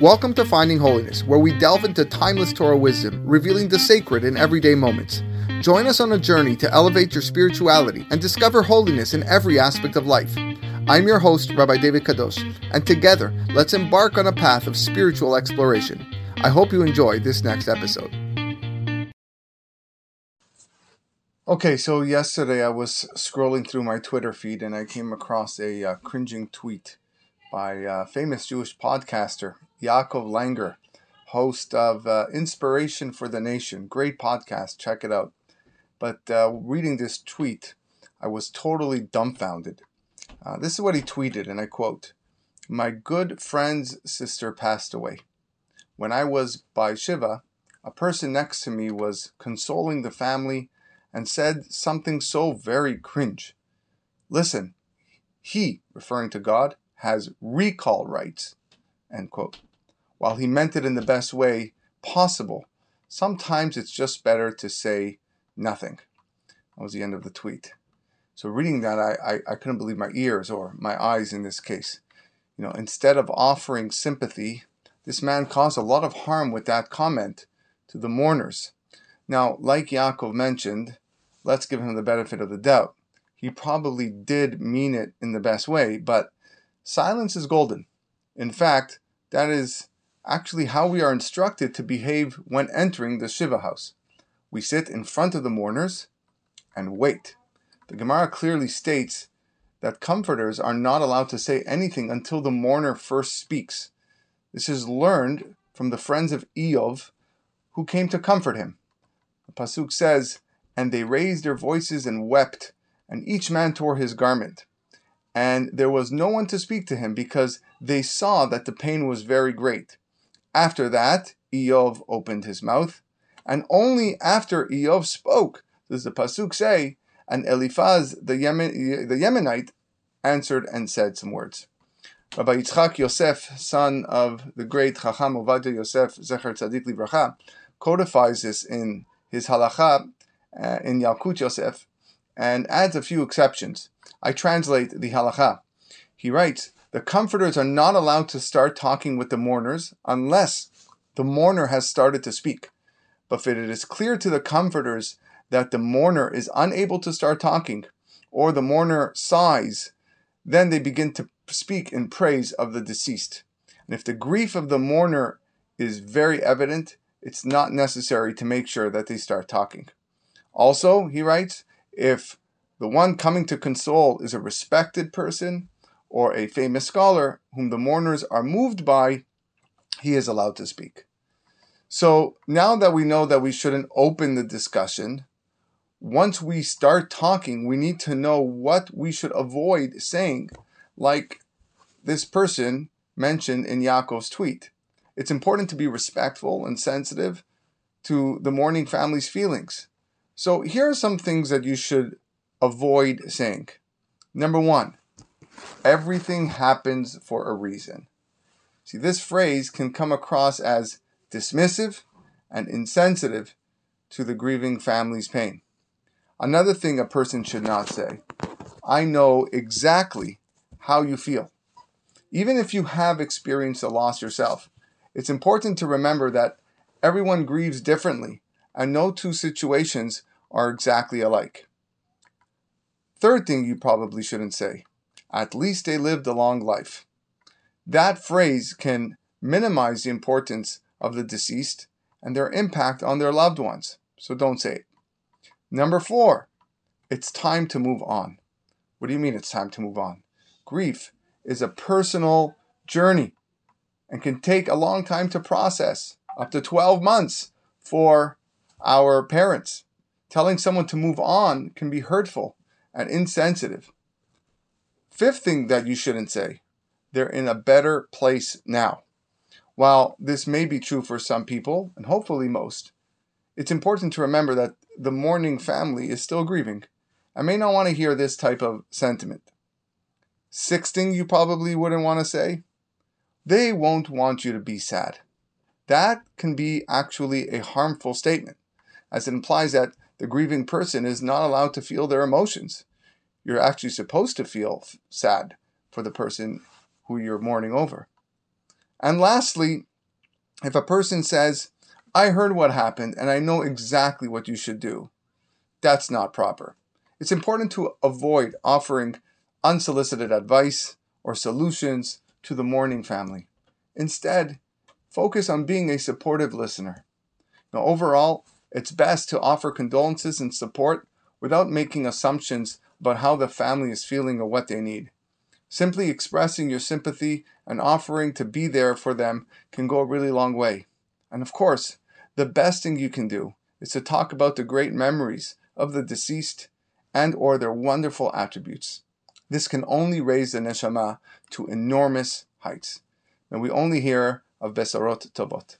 Welcome to Finding Holiness, where we delve into timeless Torah wisdom, revealing the sacred in everyday moments. Join us on a journey to elevate your spirituality and discover holiness in every aspect of life. I'm your host, Rabbi David Kadosh, and together, let's embark on a path of spiritual exploration. I hope you enjoy this next episode. Okay, so yesterday I was scrolling through my Twitter feed and I came across a uh, cringing tweet by famous Jewish podcaster, Yaakov Langer, host of uh, Inspiration for the Nation. Great podcast, check it out. But uh, reading this tweet, I was totally dumbfounded. Uh, this is what he tweeted, and I quote My good friend's sister passed away. When I was by Shiva, a person next to me was consoling the family and said something so very cringe. Listen, he, referring to God, has recall rights. End quote. While he meant it in the best way possible, sometimes it's just better to say nothing. That was the end of the tweet. So reading that, I, I, I couldn't believe my ears or my eyes in this case. You know, instead of offering sympathy, this man caused a lot of harm with that comment to the mourners. Now, like Yaakov mentioned, let's give him the benefit of the doubt. He probably did mean it in the best way, but silence is golden. In fact, that is actually how we are instructed to behave when entering the Shiva house. We sit in front of the mourners and wait. The Gemara clearly states that comforters are not allowed to say anything until the mourner first speaks. This is learned from the friends of Iyov who came to comfort him. The Pasuk says, And they raised their voices and wept, and each man tore his garment. And there was no one to speak to him because they saw that the pain was very great. After that, Iyov opened his mouth, and only after Iyov spoke does the Pasuk say, and Eliphaz the, Yemen, the Yemenite answered and said some words. Rabbi Yitzchak Yosef, son of the great Chacham Ovadia Yosef Zecher Tzadik Livracha, codifies this in his halacha uh, in Yalkut Yosef and adds a few exceptions. I translate the halacha. He writes, the comforters are not allowed to start talking with the mourners unless the mourner has started to speak. But if it is clear to the comforters that the mourner is unable to start talking, or the mourner sighs, then they begin to speak in praise of the deceased. And if the grief of the mourner is very evident, it's not necessary to make sure that they start talking. Also, he writes, if the one coming to console is a respected person or a famous scholar whom the mourners are moved by, he is allowed to speak. So now that we know that we shouldn't open the discussion, once we start talking, we need to know what we should avoid saying, like this person mentioned in Yaakov's tweet. It's important to be respectful and sensitive to the mourning family's feelings. So here are some things that you should avoid saying. Number one, everything happens for a reason. See, this phrase can come across as dismissive and insensitive to the grieving family's pain. Another thing a person should not say I know exactly how you feel. Even if you have experienced a loss yourself, it's important to remember that everyone grieves differently and no two situations are exactly alike. Third thing you probably shouldn't say at least they lived a long life. That phrase can minimize the importance of the deceased and their impact on their loved ones, so don't say it. Number four, it's time to move on. What do you mean it's time to move on? Grief is a personal journey and can take a long time to process, up to 12 months for our parents. Telling someone to move on can be hurtful and insensitive. Fifth thing that you shouldn't say they're in a better place now. While this may be true for some people, and hopefully most, it's important to remember that the mourning family is still grieving I may not want to hear this type of sentiment. Sixth thing you probably wouldn't want to say they won't want you to be sad. That can be actually a harmful statement, as it implies that the grieving person is not allowed to feel their emotions. You're actually supposed to feel sad for the person who you're mourning over. And lastly, If a person says, I heard what happened and I know exactly what you should do, that's not proper. It's important to avoid offering unsolicited advice or solutions to the mourning family. Instead, focus on being a supportive listener. Now, overall, it's best to offer condolences and support without making assumptions about how the family is feeling or what they need. Simply expressing your sympathy and offering to be there for them can go a really long way. And of course, the best thing you can do is to talk about the great memories of the deceased and or their wonderful attributes. This can only raise the neshama to enormous heights. And we only hear of Besarot Tovot.